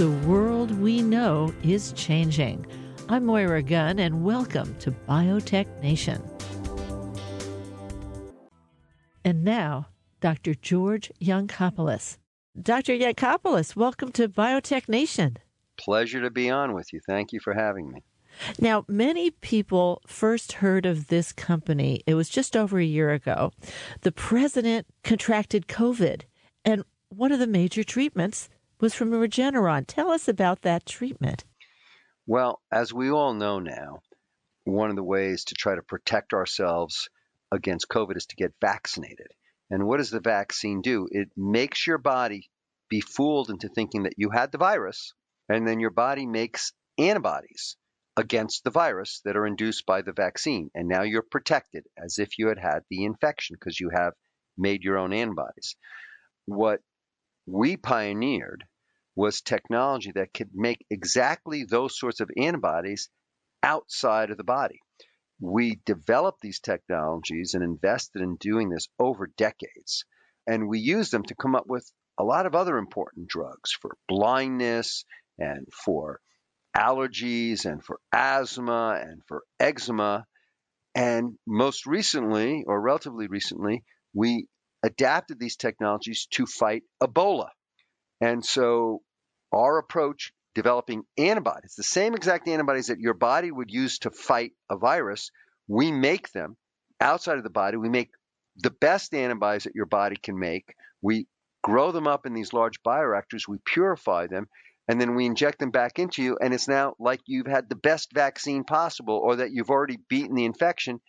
The world we know is changing. I'm Moira Gunn, and welcome to Biotech Nation. And now, Dr. George Yancopoulos. Dr. Yancopoulos, welcome to Biotech Nation. Pleasure to be on with you. Thank you for having me. Now, many people first heard of this company, it was just over a year ago. The president contracted COVID, and one of the major treatments was from Regeneron. Tell us about that treatment. Well, as we all know now, one of the ways to try to protect ourselves against COVID is to get vaccinated. And what does the vaccine do? It makes your body be fooled into thinking that you had the virus, and then your body makes antibodies against the virus that are induced by the vaccine. And now you're protected as if you had had the infection because you have made your own antibodies. What we pioneered was technology that could make exactly those sorts of antibodies outside of the body. We developed these technologies and invested in doing this over decades. And we used them to come up with a lot of other important drugs for blindness and for allergies and for asthma and for eczema. And most recently, or relatively recently, we adapted these technologies to fight Ebola. And so our approach, developing antibodies, the same exact antibodies that your body would use to fight a virus, we make them outside of the body. We make the best antibodies that your body can make. We grow them up in these large bioreactors, we purify them, and then we inject them back into you. And it's now like you've had the best vaccine possible or that you've already beaten the infection.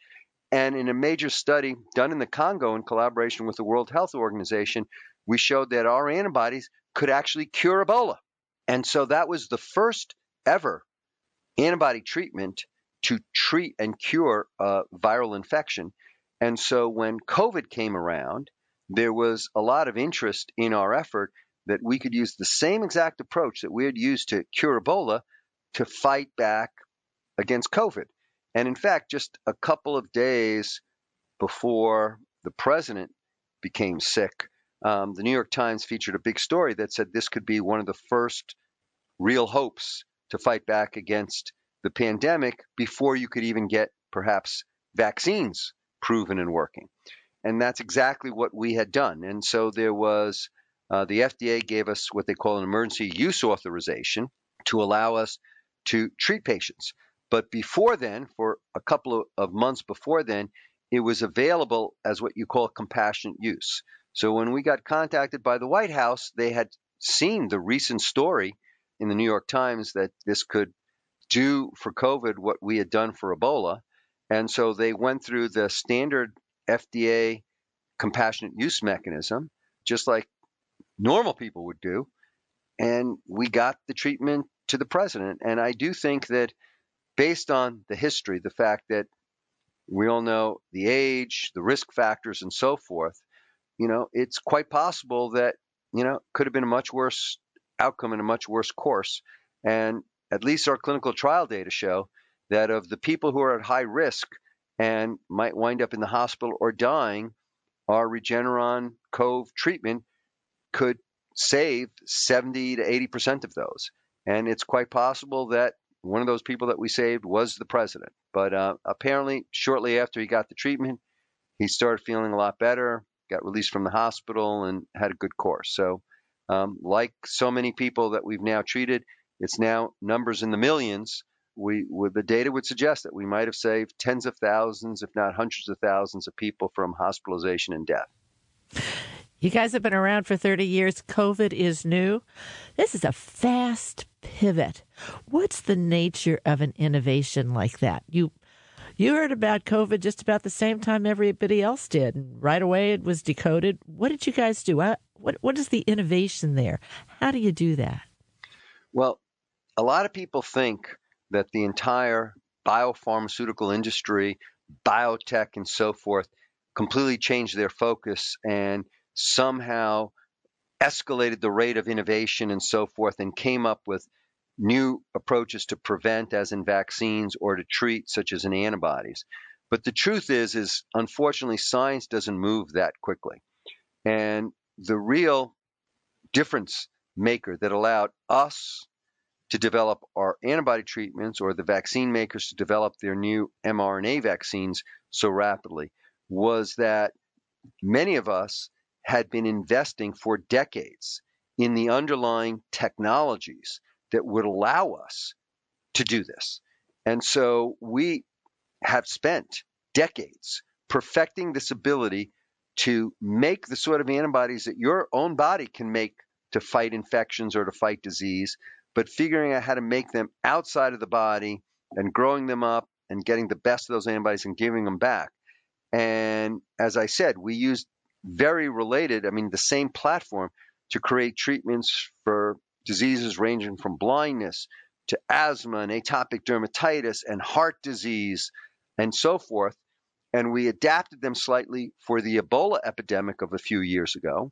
And in a major study done in the Congo in collaboration with the World Health Organization, we showed that our antibodies could actually cure Ebola. And so that was the first ever antibody treatment to treat and cure a viral infection. And so when COVID came around, there was a lot of interest in our effort that we could use the same exact approach that we had used to cure Ebola to fight back against COVID. And in fact, just a couple of days before the president became sick, um, the New York Times featured a big story that said this could be one of the first real hopes to fight back against the pandemic before you could even get perhaps vaccines proven and working. And that's exactly what we had done. And so there was uh, the FDA gave us what they call an emergency use authorization to allow us to treat patients. But before then, for a couple of, months before then, it was available as what you call compassionate use. So when we got contacted by the White House, they had seen the recent story in the New York Times that this could do for COVID what we had done for Ebola. And so they went through the standard FDA compassionate use mechanism, just like normal people would do. And we got the treatment to the president. And I do think that based on the history, the fact that we all know the age, the risk factors, and so forth, you know, it's quite possible that, you know, could have been a much worse outcome and a much worse course. And at least our clinical trial data show that of the people who are at high risk and might wind up in the hospital or dying, our Regeneron Cove treatment could save 70 to 80% of those. And it's quite possible that one of those people that we saved was the president. But uh, apparently, shortly after he got the treatment, he started feeling a lot better, got released from the hospital, and had a good course. So, um, like so many people that we've now treated, it's now numbers in the millions. We, the data would suggest that we might have saved tens of thousands, if not hundreds of thousands, of people from hospitalization and death. You guys have been around for 30 years. COVID is new. This is a fast pivot. What's the nature of an innovation like that? You you heard about COVID just about the same time everybody else did. And right away it was decoded. What did you guys do? What what is the innovation there? How do you do that? Well, a lot of people think that the entire biopharmaceutical industry, biotech and so forth completely changed their focus and somehow escalated the rate of innovation and so forth and came up with new approaches to prevent as in vaccines or to treat such as in antibodies. But the truth is is unfortunately science doesn't move that quickly. And the real difference maker that allowed us to develop our antibody treatments or the vaccine makers to develop their new mRNA vaccines so rapidly was that many of us had been investing for decades in the underlying technologies that would allow us to do this. And so we have spent decades perfecting this ability to make the sort of antibodies that your own body can make to fight infections or to fight disease, but figuring out how to make them outside of the body and growing them up and getting the best of those antibodies and giving them back. And as I said, we used very related, I mean, the same platform to create treatments for diseases ranging from blindness to asthma and atopic dermatitis and heart disease and so forth. And we adapted them slightly for the Ebola epidemic of a few years ago,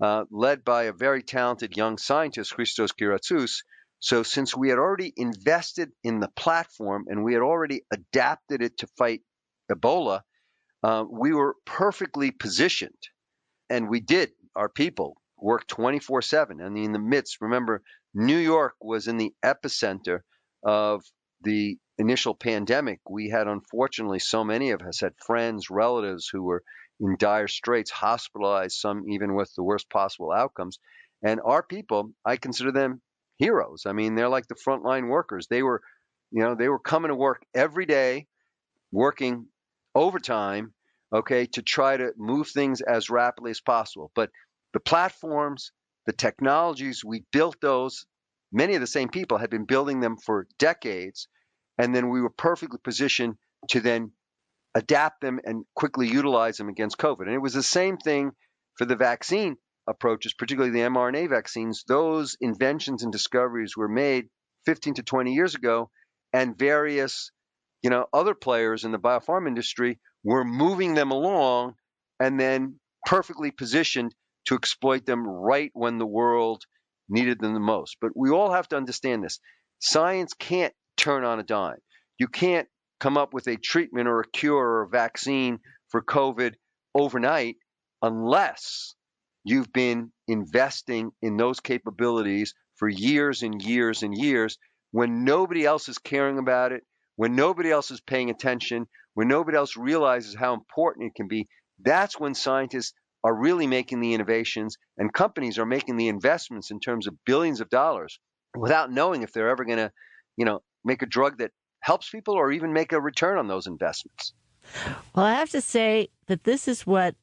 uh, led by a very talented young scientist, Christos Kyratsous. So, since we had already invested in the platform and we had already adapted it to fight Ebola, uh, we were perfectly positioned. And we did, our people worked 24 7. And in the midst, remember, New York was in the epicenter of the initial pandemic. We had, unfortunately, so many of us had friends, relatives who were in dire straits, hospitalized, some even with the worst possible outcomes. And our people, I consider them heroes. I mean, they're like the frontline workers. They were, you know, they were coming to work every day, working overtime, okay, to try to move things as rapidly as possible. But the platforms, the technologies, we built those. Many of the same people had been building them for decades. And then we were perfectly positioned to then adapt them and quickly utilize them against COVID. And it was the same thing for the vaccine approaches, particularly the mRNA vaccines. Those inventions and discoveries were made 15 to 20 years ago, and various, you know, other players in the biopharm industry were moving them along and then perfectly positioned to exploit them right when the world needed them the most. But we all have to understand this. Science can't turn on a dime. You can't come up with a treatment or a cure or a vaccine for COVID overnight unless you've been investing in those capabilities for years and years and years when nobody else is caring about it, when nobody else is paying attention, when nobody else realizes how important it can be. That's when scientists are really making the innovations and companies are making the investments in terms of billions of dollars without knowing if they're ever going to, you know, make a drug that helps people or even make a return on those investments. Well, I have to say that this is what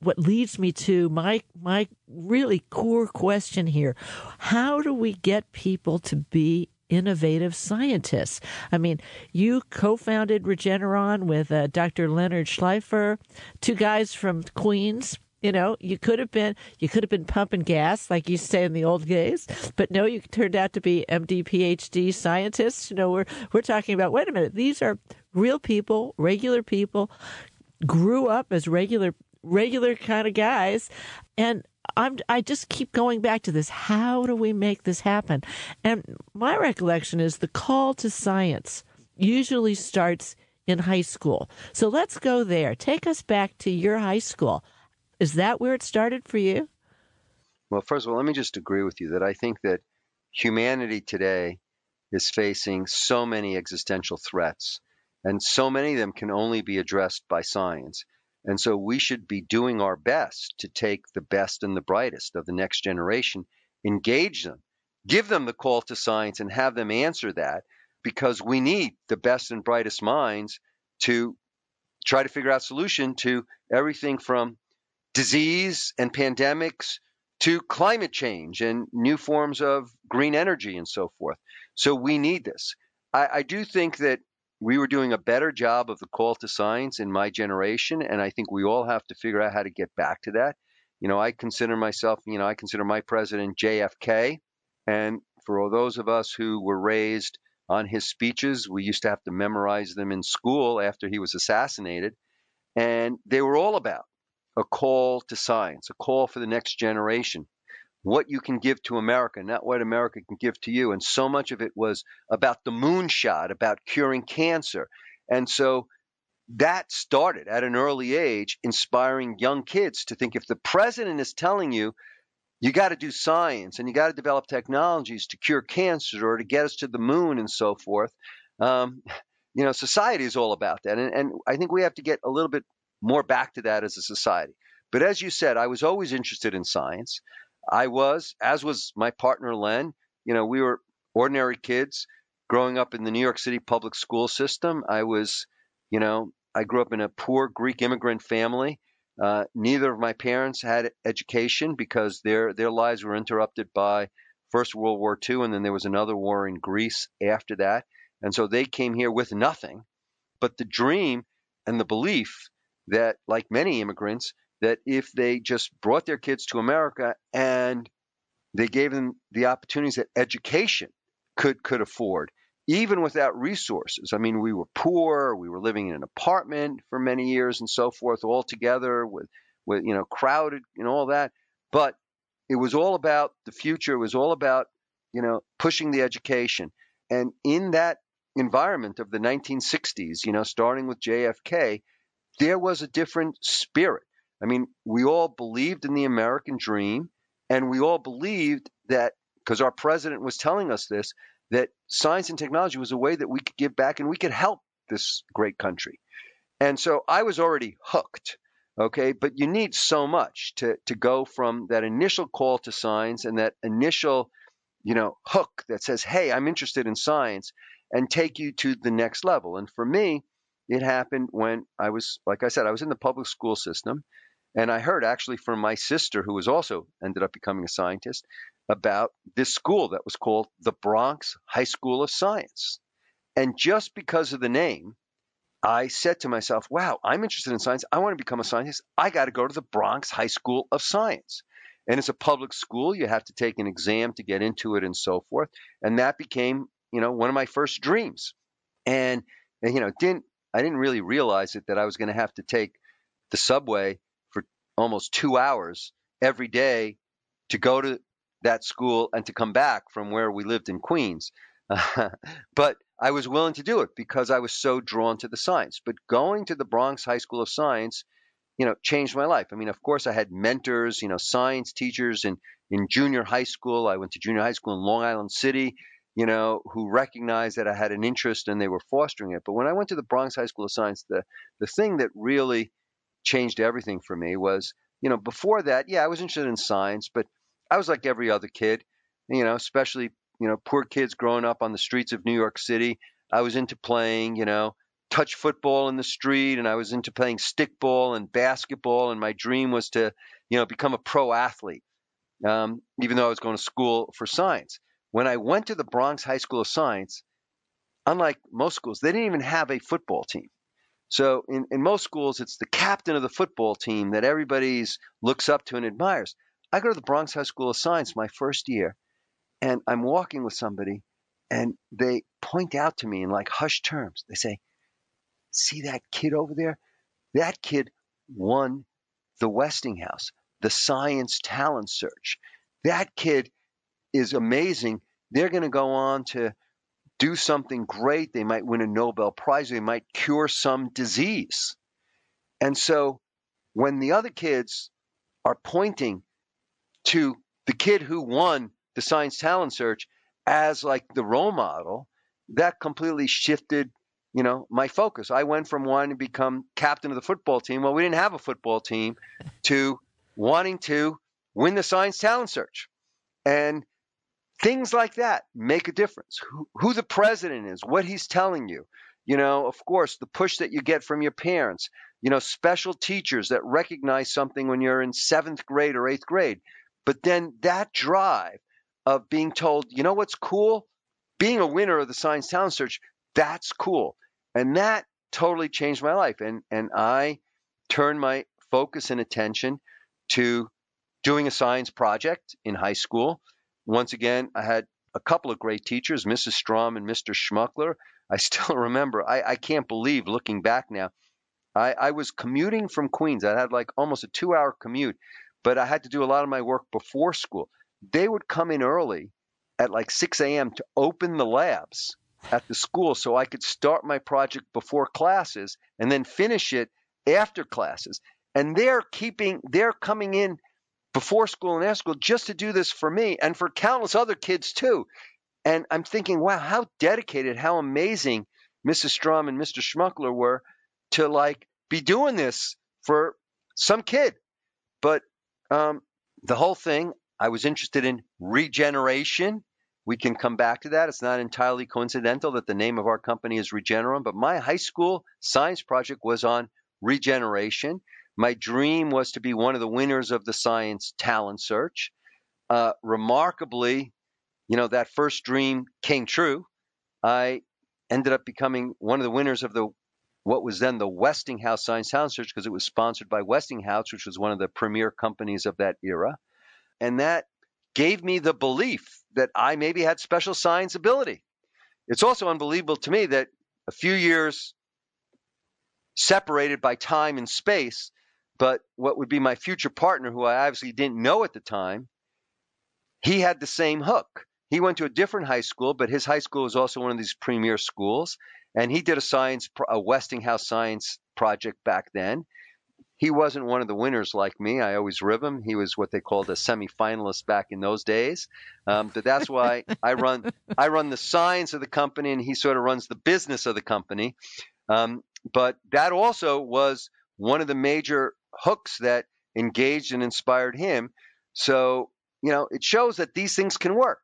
what leads me to my my really core question here. How do we get people to be innovative scientists. I mean, you co-founded Regeneron with uh, Dr. Leonard Schleifer, two guys from Queens, you know, you could have been you could have been pumping gas like you say in the old days, but no, you turned out to be MD PhD scientists. You know, we're we're talking about wait a minute, these are real people, regular people, grew up as regular regular kind of guys, and I'm I just keep going back to this. How do we make this happen? And my recollection is the call to science usually starts in high school. So let's go there. Take us back to your high school. Is that where it started for you? Well, first of all, let me just agree with you that I think that humanity today is facing so many existential threats, and so many of them can only be addressed by science. And so we should be doing our best to take the best and the brightest of the next generation, engage them, give them the call to science, and have them answer that because we need the best and brightest minds to try to figure out solution to everything from disease and pandemics to climate change and new forms of green energy and so forth. So we need this. I, I, do think that we were doing a better job of the call to science in my generation, and I think we all have to figure out how to get back to that. You know, I consider myself, you know, I consider my president JFK, and for all those of us who were raised on his speeches, we used to have to memorize them in school after he was assassinated, and they were all about a call to science, a call for the next generation, what you can give to America, not what America can give to you. And so much of it was about the moonshot, about curing cancer. And so that started at an early age, inspiring young kids to think if the president is telling you you got to do science and you got to develop technologies to cure cancer or to get us to the moon and so forth. Um, you know, society is all about that. And, and I think we have to get a little bit more back to that as a society. But as you said, I was always interested in science. I was, as was my partner Len, you know, we were ordinary kids growing up in the New York City public school system. I was, you know, I grew up in a poor Greek immigrant family. Uh, neither of my parents had education because their their lives were interrupted by First World War II, and then there was another war in Greece after that. And so they came here with nothing, but the dream and the belief that, like many immigrants, that if they just brought their kids to America and they gave them the opportunities that education could could afford, even without resources. I mean, we were poor, we were living in an apartment for many years and so forth, all together with with you know crowded and all that. But it was all about the future. It was all about you know pushing the education. And in that environment of the 1960s, you know, starting with JFK, there was a different spirit. I mean, we all believed in the American dream, and we all believed that because our president was telling us this, that science and technology was a way that we could give back and we could help this great country. And so I was already hooked. Okay, but you need so much to to go from that initial call to science and that initial, you know, hook that says, "Hey, I'm interested in science," and take you to the next level. And for me, it happened when I was, like I said, I was in the public school system, and I heard actually from my sister, who was also ended up becoming a scientist, about this school that was called the Bronx High School of Science. And just because of the name, I said to myself, wow, I'm interested in science. I want to become a scientist. I got to go to the Bronx High School of Science. And it's a public school. You have to take an exam to get into it and so forth. And that became, you know, one of my first dreams. And, and you know, didn't I didn't really realize it that I was going to have to take the subway almost two hours every day to go to that school and to come back from where we lived in Queens. but I was willing to do it because I was so drawn to the science. But going to the Bronx High School of Science, you know, changed my life. I mean, of course, I had mentors, you know, science teachers in, in junior high school. I went to junior high school in Long Island City, you know, who recognized that I had an interest and they were fostering it. But when I went to the Bronx High School of Science, the, the thing that really changed everything for me was, you know, before that, yeah, I was interested in science, but I was like every other kid, you know, especially, you know, poor kids growing up on the streets of New York City. I was into playing, you know, touch football in the street and I was into playing stickball and basketball. And my dream was to, you know, become a pro athlete, um, even though I was going to school for science. When I went to the Bronx High School of Science, unlike most schools, they didn't even have a football team. So in, in most schools, it's the captain of the football team that everybody looks up to and admires. I go to the Bronx High School of Science my first year, and I'm walking with somebody, and they point out to me in like hushed terms. They say, See that kid over there? That kid won the Westinghouse, the science talent search. That kid is amazing. They're going to go on to do something great. They might win a Nobel Prize. They might cure some disease. And so when the other kids are pointing to the kid who won the science talent search as like the role model, that completely shifted, you know, my focus. I went from wanting to become captain of the football team, well, we didn't have a football team, to wanting to win the science talent search. And things like that make a difference. Who, who the president is, what he's telling you, you know, of course, the push that you get from your parents, you know, special teachers that recognize something when you're in seventh grade or eighth grade. But then that drive of being told, you know what's cool? Being a winner of the Science Talent Search, that's cool. And that totally changed my life. And and I turned my focus and attention to doing a science project in high school. Once again, I had a couple of great teachers, Mrs. Strom and Mr. Schmuckler. I still remember, I, I can't believe looking back now, I, I was commuting from Queens. I had like almost a two hour commute but I had to do a lot of my work before school. They would come in early at like 6 a.m. to open the labs at the school so I could start my project before classes and then finish it after classes. And they're keeping, they're coming in before school and after school just to do this for me and for countless other kids too. And I'm thinking, wow, how dedicated, how amazing Mrs. Strum and Mr. Schmuckler were to like be doing this for some kid. But um, the whole thing, I was interested in regeneration. We can come back to that. It's not entirely coincidental that the name of our company is Regeneron, but my high school science project was on regeneration. My dream was to be one of the winners of the science talent search. Uh, remarkably, you know, that first dream came true. I ended up becoming one of the winners of the what was then the Westinghouse Science Talent Search because it was sponsored by Westinghouse, which was one of the premier companies of that era. And that gave me the belief that I maybe had special science ability. It's also unbelievable to me that a few years separated by time and space, but what would be my future partner, who I obviously didn't know at the time, he had the same hook. He went to a different high school, but his high school was also one of these premier schools. And he did a science, a Westinghouse science project back then. He wasn't one of the winners like me. I always rib him. He was what they called a semifinalist back in those days. Um, but that's why I run I run the science of the company, and he sort of runs the business of the company. Um, but that also was one of the major hooks that engaged and inspired him. So you know, it shows that these things can work.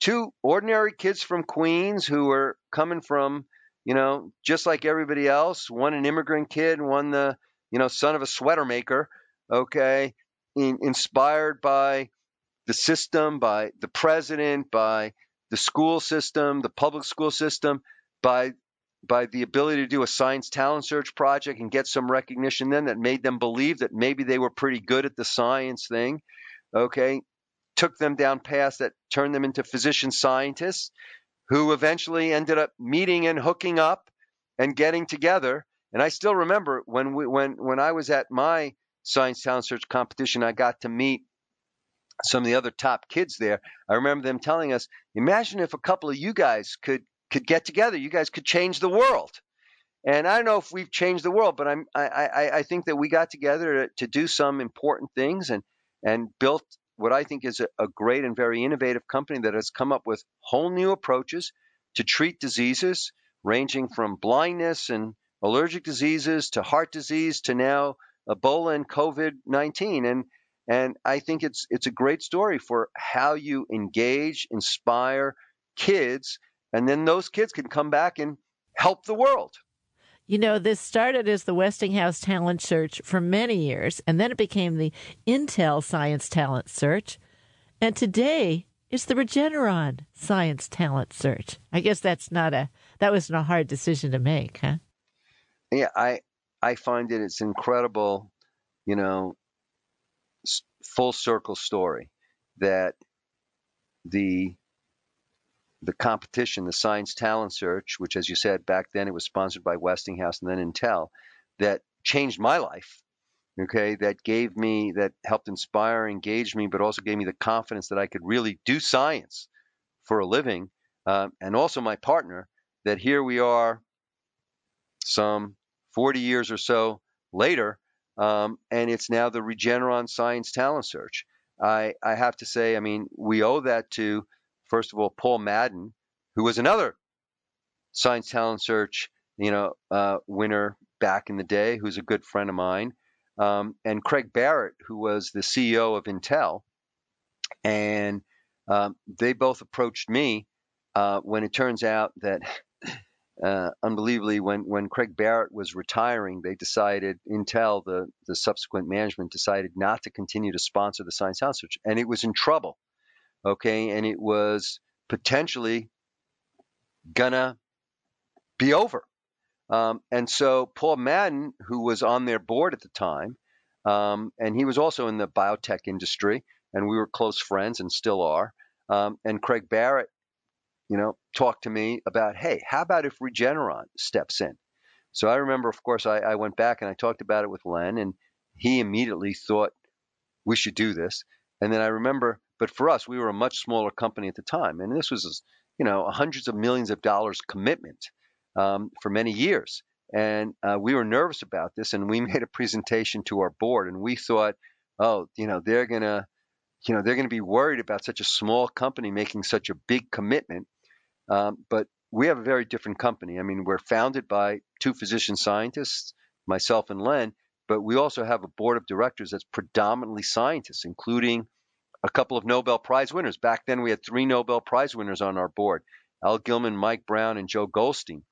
Two ordinary kids from Queens who were coming from you know, just like everybody else. One an immigrant kid, one the, you know, son of a sweater maker. Okay, In, inspired by the system, by the president, by the school system, the public school system, by by the ability to do a science talent search project and get some recognition then that made them believe that maybe they were pretty good at the science thing. Okay, took them down paths that turned them into physician scientists who eventually ended up meeting and hooking up and getting together. And I still remember when we when when I was at my science talent search competition, I got to meet some of the other top kids there. I remember them telling us, "Imagine if a couple of you guys could could get together. You guys could change the world." And I don't know if we've changed the world, but I'm I I, I think that we got together to, to do some important things and and built what I think is a, a great and very innovative company that has come up with whole new approaches to treat diseases ranging from blindness and allergic diseases to heart disease to now Ebola and COVID 19. And and I think it's it's a great story for how you engage, inspire kids, and then those kids can come back and help the world. You know, this started as the Westinghouse Talent Search for many years, and then it became the Intel Science Talent Search. And today it's the Regeneron Science Talent Search. I guess that's not a that wasn't a hard decision to make, huh? Yeah, I I find it it's incredible, you know, full circle story that the the competition, the Science Talent Search, which, as you said, back then it was sponsored by Westinghouse and then Intel, that changed my life. Okay, that gave me, that helped inspire, engage me, but also gave me the confidence that I could really do science for a living. Uh, and also my partner, that here we are some 40 years or so later, um, and it's now the Regeneron Science Talent Search. I, I have to say, I mean, we owe that to first of all, Paul Madden, who was another Science Talent Search, you know, uh, winner back in the day, who's a good friend of mine, um, and Craig Barrett, who was the CEO of Intel, and um, they both approached me uh, when it turns out that. Uh, unbelievably, when, when Craig Barrett was retiring, they decided, Intel, the, the subsequent management, decided not to continue to sponsor the Science Talent Search. And it was in trouble okay, and it was potentially gonna be over. Um, and so Paul Madden, who was on their board at the time, um, and he was also in the biotech industry, and we were close friends and still are. Um, and Craig Barrett, you know, talked to me about, hey, how about if Regeneron steps in? So I remember, of course, I, I went back and I talked about it with Len, and he immediately thought we should do this. And then I remember but for us, we were a much smaller company at the time, and this was, you know, hundreds of millions of dollars commitment um, for many years. And uh, we were nervous about this, and we made a presentation to our board, and we thought oh, you know, they're gonna, you know, they're gonna be worried about such a small company making such a big commitment. Um, but we have a very different company. I mean, we're founded by two physician scientists, myself and Len, but we also have a board of directors that's predominantly scientists, including a couple of Nobel Prize winners. Back then, we had three Nobel Prize winners on our board Al Gilman, Mike Brown, and Joe Goldstein.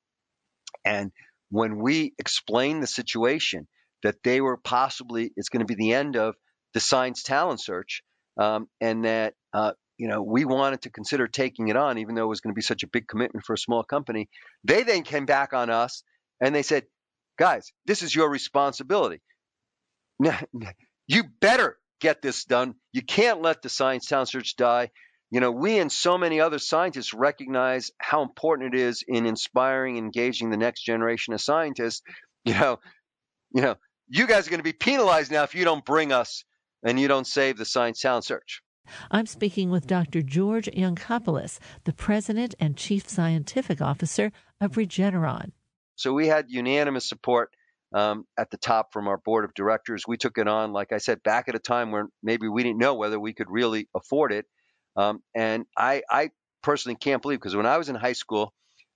And when we explained the situation, that they were possibly, it's going to be the end of the science talent search, um, and that uh, you know, we wanted to consider taking it on, even though it was going to be such a big commitment for a small company. They then came back on us and they said, guys, this is your responsibility. You better get this done. You can't let the science talent search die. You know, we and so many other scientists recognize how important it is in inspiring, engaging the next generation of scientists. You know, you know, you guys are going to be penalized now if you don't bring us and you don't save the science talent search. I'm speaking with Dr. George Yancopoulos, the President and Chief Scientific Officer of Regeneron. So we had unanimous support um, at the top from our board of directors. We took it on, like I said, back at a time where maybe we didn't know whether we could really afford it. Um, and I, I personally can't believe because when I was in high school,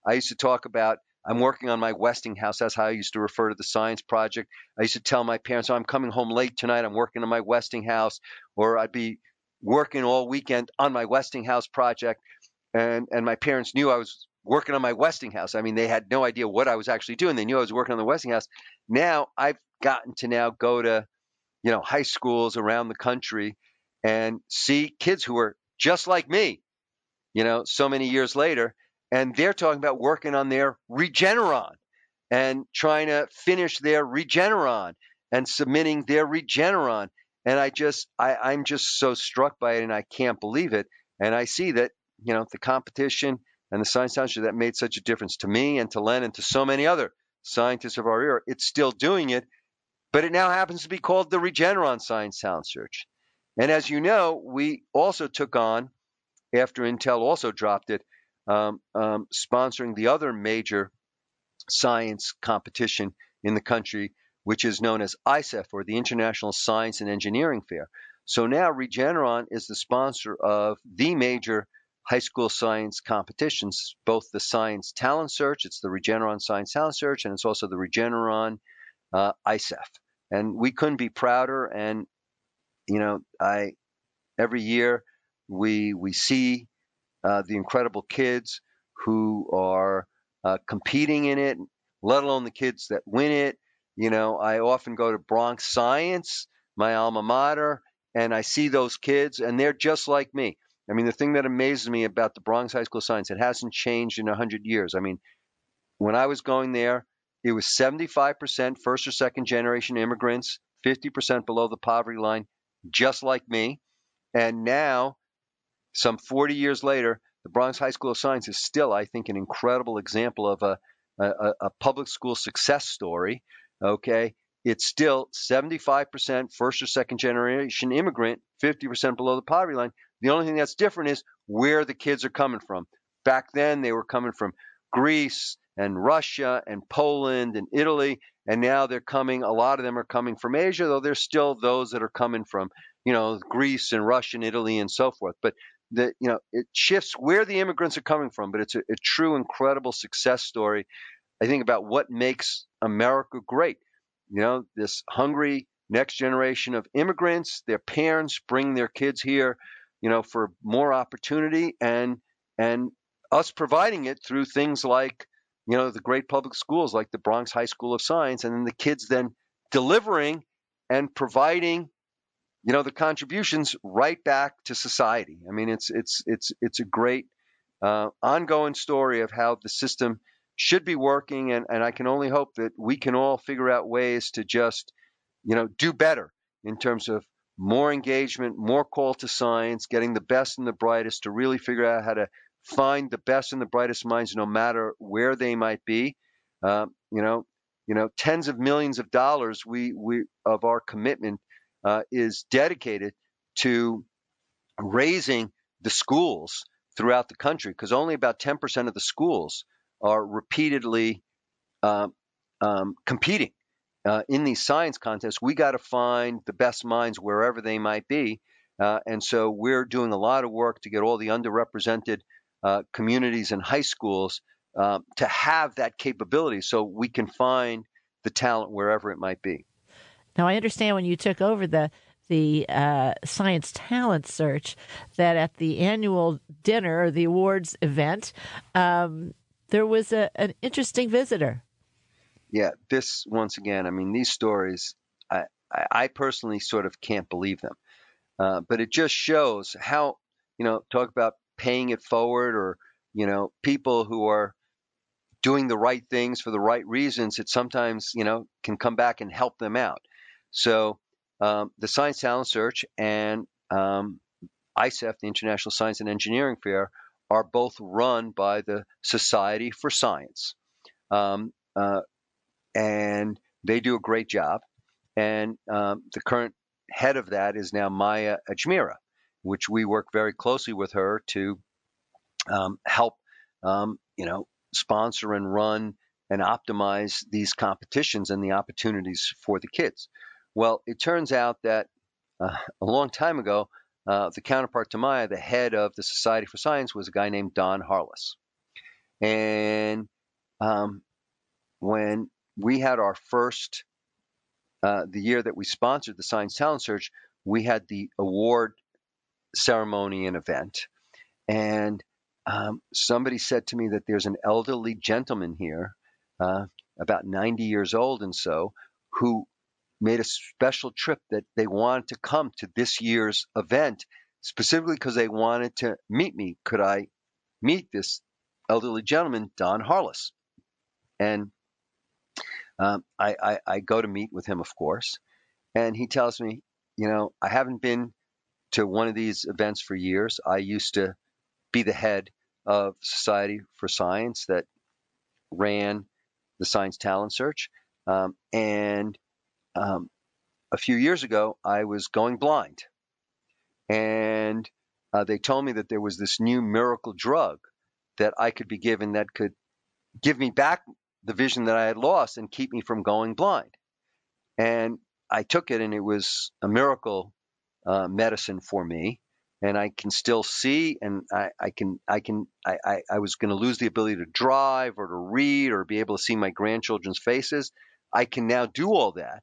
I used to talk about I'm working on my Westinghouse. That's how I used to refer to the science project. I used to tell my parents, oh, I'm coming home late tonight. I'm working on my Westinghouse. Or I'd be working all weekend on my Westinghouse project, and and my parents knew I was working on my Westinghouse. I mean, they had no idea what I was actually doing. They knew I was working on the Westinghouse. Now I've gotten to now go to, you know, high schools around the country and see kids who are just like me, you know, so many years later, and they're talking about working on their Regeneron and trying to finish their Regeneron and submitting their Regeneron and I just I, I'm just so struck by it and I can't believe it. And I see that, you know, the competition and the science township that made such a difference to me and to Len and to so many other scientists of our era, it's still doing it, but it now happens to be called the Regeneron Science Sound Search. And as you know, we also took on, after Intel also dropped it, um, um, sponsoring the other major science competition in the country, which is known as ISEF or the International Science and Engineering Fair. So now Regeneron is the sponsor of the major high school science competitions, both the Science Talent Search, it's the Regeneron Science Talent Search, and it's also the Regeneron uh, ISEF. And we couldn't be prouder. And you know, I every year we we see uh, the incredible kids who are uh, competing in it, let alone the kids that win it. You know, I often go to Bronx Science, my alma mater, and I see those kids, and they're just like me. I mean, the thing that amazes me about the Bronx High School of Science, it hasn't changed in 100 years. I mean, when I was going there, it was 75% first or second generation immigrants, 50% below the poverty line, just like me. And now, some 40 years later, the Bronx High School of Science is still, I think, an incredible example of a, a, a public school success story okay, it's still 75% first or second generation immigrant, 50% below the poverty line. The only thing that's different is where the kids are coming from. Back then, they were coming from Greece and Russia and Poland and Italy, and now they're coming. A lot of them are coming from Asia, though there's still those that are coming from, you know, Greece and Russia and Italy and so forth. But the, you know, it shifts where the immigrants are coming from. But it's a, a true, incredible success story I think about what makes America great. You know, this hungry next generation of immigrants, their parents bring their kids here, you know, for more opportunity and and us providing it through things like, you know, the great public schools like the Bronx High School of Science, and then the kids then delivering and providing, you know, the contributions right back to society. I mean, it's it's it's it's a great uh, ongoing story of how the system should be working, and, and I can only hope that we can all figure out ways to just, you know, do better in terms of more engagement, more call to science, getting the best and the brightest to really figure out how to find the best and the brightest minds, no matter where they might be. Uh, you know, you know, tens of millions of dollars we we of our commitment uh, is dedicated to raising the schools throughout the country because only about 10% of the schools are repeatedly uh, um, competing uh, in these science contests, we got to find the best minds wherever they might be. Uh, and so we're doing a lot of work to get all the underrepresented uh, communities and high schools uh, to have that capability so we can find the talent wherever it might be. Now, I understand when you took over the the uh, science talent search that at the annual dinner or the awards event, um, there was a, an interesting visitor. Yeah, this once again, I mean, these stories, I, I personally sort of can't believe them. Uh, but it just shows how, you know, talk about paying it forward or, you know, people who are doing the right things for the right reasons, it sometimes, you know, can come back and help them out. So um, the Science Talent Search and um, ISEF, the International Science and Engineering Fair, are both run by the Society for Science. Um, uh, and they do a great job. And um, the current head of that is now Maya Ajmera, which we work very closely with her to um, help, um, you know, sponsor and run and optimize these competitions and the opportunities for the kids. Well, it turns out that uh, a long time ago, uh, the counterpart to Maya, the head of the Society for Science, was a guy named Don Harless. And um, when we had our first, uh, the year that we sponsored the Science Talent Search, we had the award ceremony and event. And um, somebody said to me that there's an elderly gentleman here, uh, about 90 years old and so, who made a special trip that they wanted to come to this year's event specifically because they wanted to meet me. Could I meet this elderly gentleman, Don Harless? And um, I, I, I go to meet with him, of course, and he tells me, you know, I haven't been to one of these events for years. I used to be the head of Society for Science that ran the Science Talent Search. Um, and um, a few years ago, I was going blind, and uh, they told me that there was this new miracle drug that I could be given that could give me back the vision that I had lost and keep me from going blind. And I took it, and it was a miracle uh, medicine for me. And I can still see, and I, I can, I can, I, I, I was going to lose the ability to drive or to read or be able to see my grandchildren's faces. I can now do all that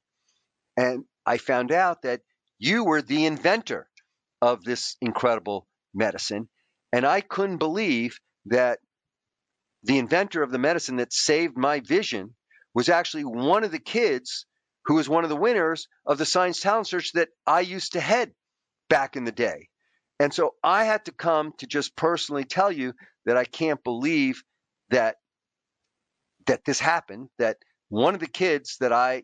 and I found out that you were the inventor of this incredible medicine. And I couldn't believe that the inventor of the medicine that saved my vision was actually one of the kids who was one of the winners of the Science Talent Search that I used to head back in the day. And so I had to come to just personally tell you that I can't believe that that this happened that one of the kids that I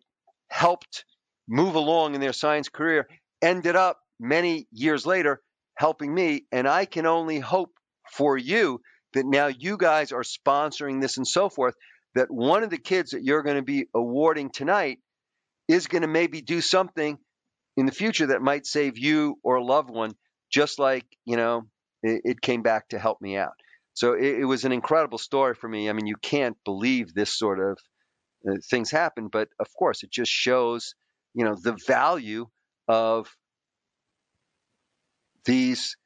helped move along in their science career ended up many years later helping me. And I can only hope for you that now you guys are sponsoring this and so forth, that one of the kids that you're going to be awarding tonight is going to maybe do something in the future that might save you or a loved one, just like, you know, it, it came back to help me out. So it, it, was an incredible story for me. I mean, you can't believe this sort of uh, things happen, but of course, it just shows you know the value of these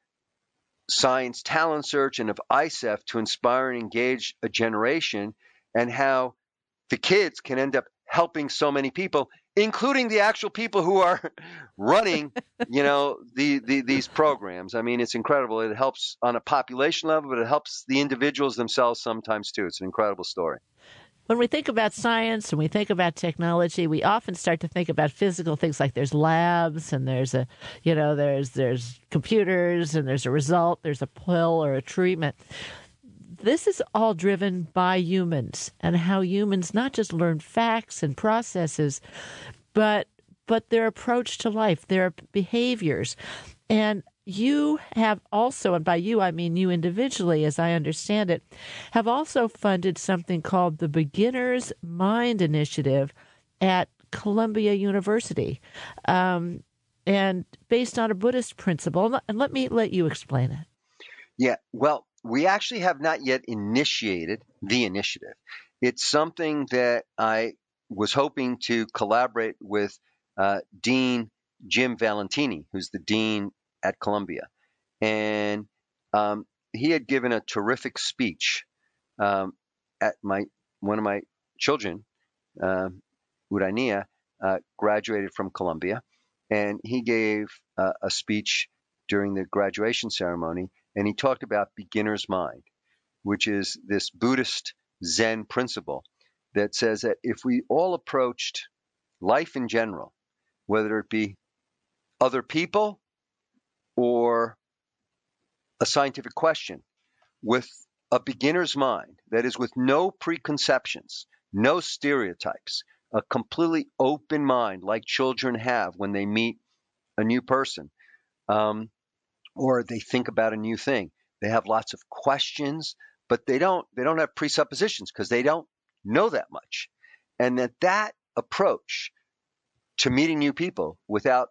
science talent search and of ISEF to inspire and engage a generation and how the kids can end up helping so many people including the actual people who are running you know the, the, these programs. I mean it's incredible. It helps on a population level but it helps the individuals themselves sometimes too. It's an incredible story when we think about science and we think about technology, we often start to think about physical things like there's labs and there's a, you know, there's there's computers and there's a result, there's a pill or a treatment. This is all driven by humans and how humans not just learn facts and processes, but but their approach to life, their behaviors. And you have also, and by you I mean you individually, as I understand it, have also funded something called the Beginner's Mind Initiative at Columbia University, um, and based on a Buddhist principle. And let me let you explain it. Yeah, well, we actually have not yet initiated the initiative. It's something that I was hoping to collaborate with uh, Dean Jim Valentini, who's the dean at Columbia, and um, he had given a terrific speech um, at my one of my children, uh, Urania, uh, graduated from Columbia, and he gave uh, a speech during the graduation ceremony, and he talked about beginner's mind, which is this Buddhist Zen principle that says that if we all approached life in general, whether it be other people or a scientific question, with a beginner's mind, that is, with no preconceptions, no stereotypes, a completely open mind like children have when they meet a new person um, or they think about a new thing. They have lots of questions, but they don't they don't have presuppositions because they don't know that much. And that that approach to meeting new people without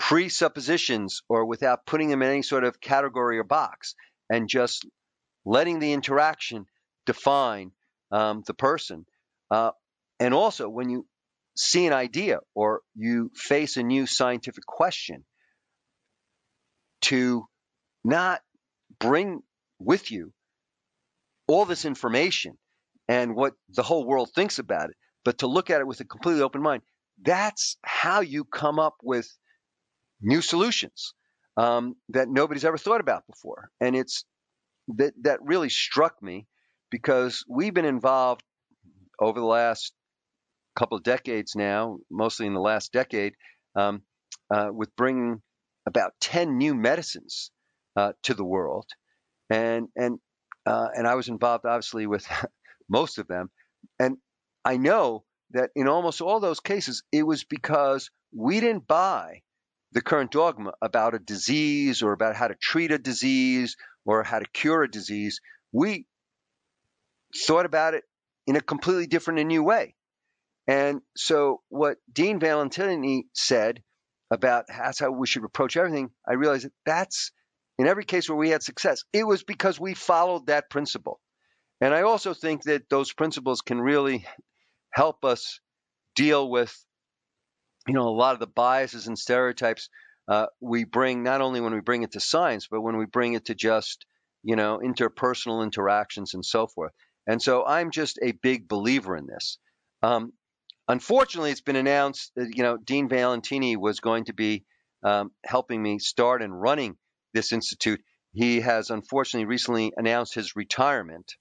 presuppositions or without putting them in any sort of category or box and just letting the interaction define um, the person. Uh, and also, when you see an idea or you face a new scientific question, to not bring with you all this information and what the whole world thinks about it, but to look at it with a completely open mind. That's how you come up with new solutions um, that nobody's ever thought about before. And it's that that really struck me because we've been involved over the last couple of decades now, mostly in the last decade, um, uh, with bringing about 10 new medicines uh, to the world. And, and, uh, and I was involved, obviously, with most of them. And I know that in almost all those cases, it was because we didn't buy the current dogma about a disease or about how to treat a disease or how to cure a disease. We thought about it in a completely different and new way. And so, what Dean Valentini said about that's how we should approach everything, I realized that that's in every case where we had success, it was because we followed that principle. And I also think that those principles can really help us deal with, you know, a lot of the biases and stereotypes uh, we bring not only when we bring it to science, but when we bring it to just, you know, interpersonal interactions and so forth. And so I'm just a big believer in this. Um, Unfortunately, it's been announced that you know Dean Valentini was going to be um, helping me start and running this institute. He has unfortunately recently announced his retirement,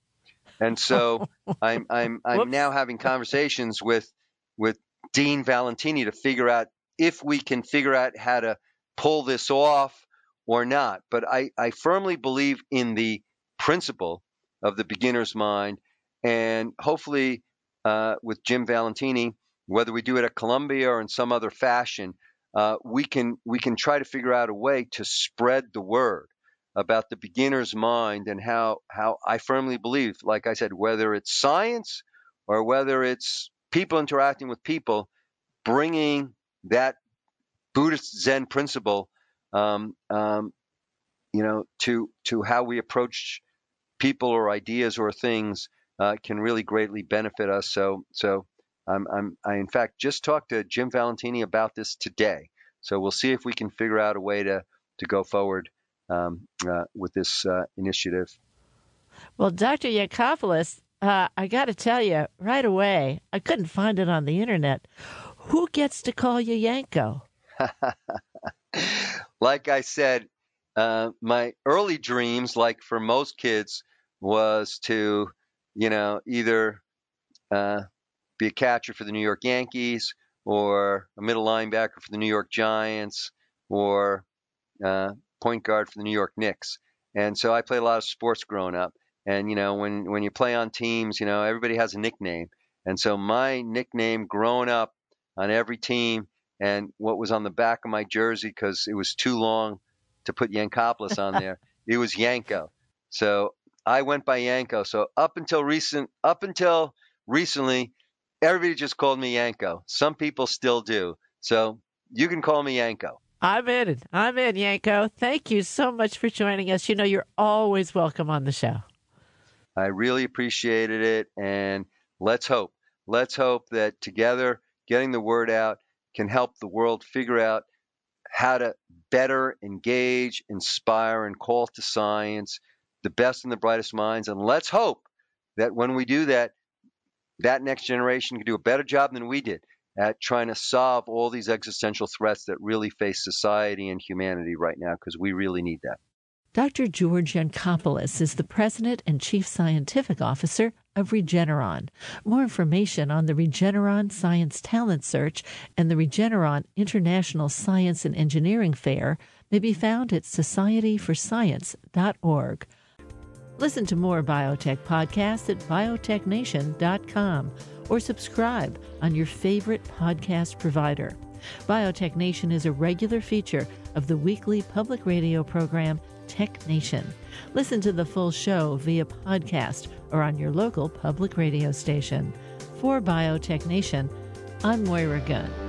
and so I'm I'm I'm now having conversations with with Dean Valentini to figure out if we can figure out how to pull this off or not. But I, I firmly believe in the principle of the beginner's mind, and hopefully uh, with Jim Valentini, whether we do it at Columbia or in some other fashion, uh, we can we can try to figure out a way to spread the word about the beginner's mind and how how I firmly believe, like I said, whether it's science or whether it's people interacting with people, bringing that Buddhist Zen principle, um, um, you know, to to how we approach people or ideas or things uh, can really greatly benefit us. So, so I'm, I'm, I in fact just talked to Jim Valentini about this today. So we'll see if we can figure out a way to to go forward um, uh, with this uh, initiative. Well, Dr. Yancopoulos, uh, I got to tell you right away, I couldn't find it on the internet. Who gets to call you Yanko? like I said, uh, my early dreams, like for most kids, was to you know, either uh, be a catcher for the New York Yankees or a middle linebacker for the New York Giants or uh, point guard for the New York Knicks. And so I played a lot of sports growing up. And you know, when when you play on teams, you know, everybody has a nickname. And so my nickname growing up on every team and what was on the back of my jersey because it was too long to put Yancopoulos on there, it was Yanko. So I went by Yanko. So up until recent, up until recently, everybody just called me Yanko. Some people still do. So you can call me Yanko. I'm in. I'm in, Yanko. Thank you so much for joining us. You know, you're always welcome on the show. I really appreciated it. And let's hope, let's hope that together, getting the word out can help the world figure out how to better engage, inspire, and call to science the best and the brightest minds. And let's hope that when we do that, that next generation can do a better job than we did at trying to solve all these existential threats that really face society and humanity right now, because we really need that. Dr. George Yancopoulos is the President and Chief Scientific Officer of Regeneron. More information on the Regeneron Science Talent Search and the Regeneron International Science and Engineering Fair may be found at societyforscience.org. Listen to more biotech podcasts at biotechnation.com or subscribe on your favorite podcast provider. Biotech Nation is a regular feature of the weekly public radio program Tech Nation. Listen to the full show via podcast or on your local public radio station. For Biotech Nation, I'm Moira Gunn.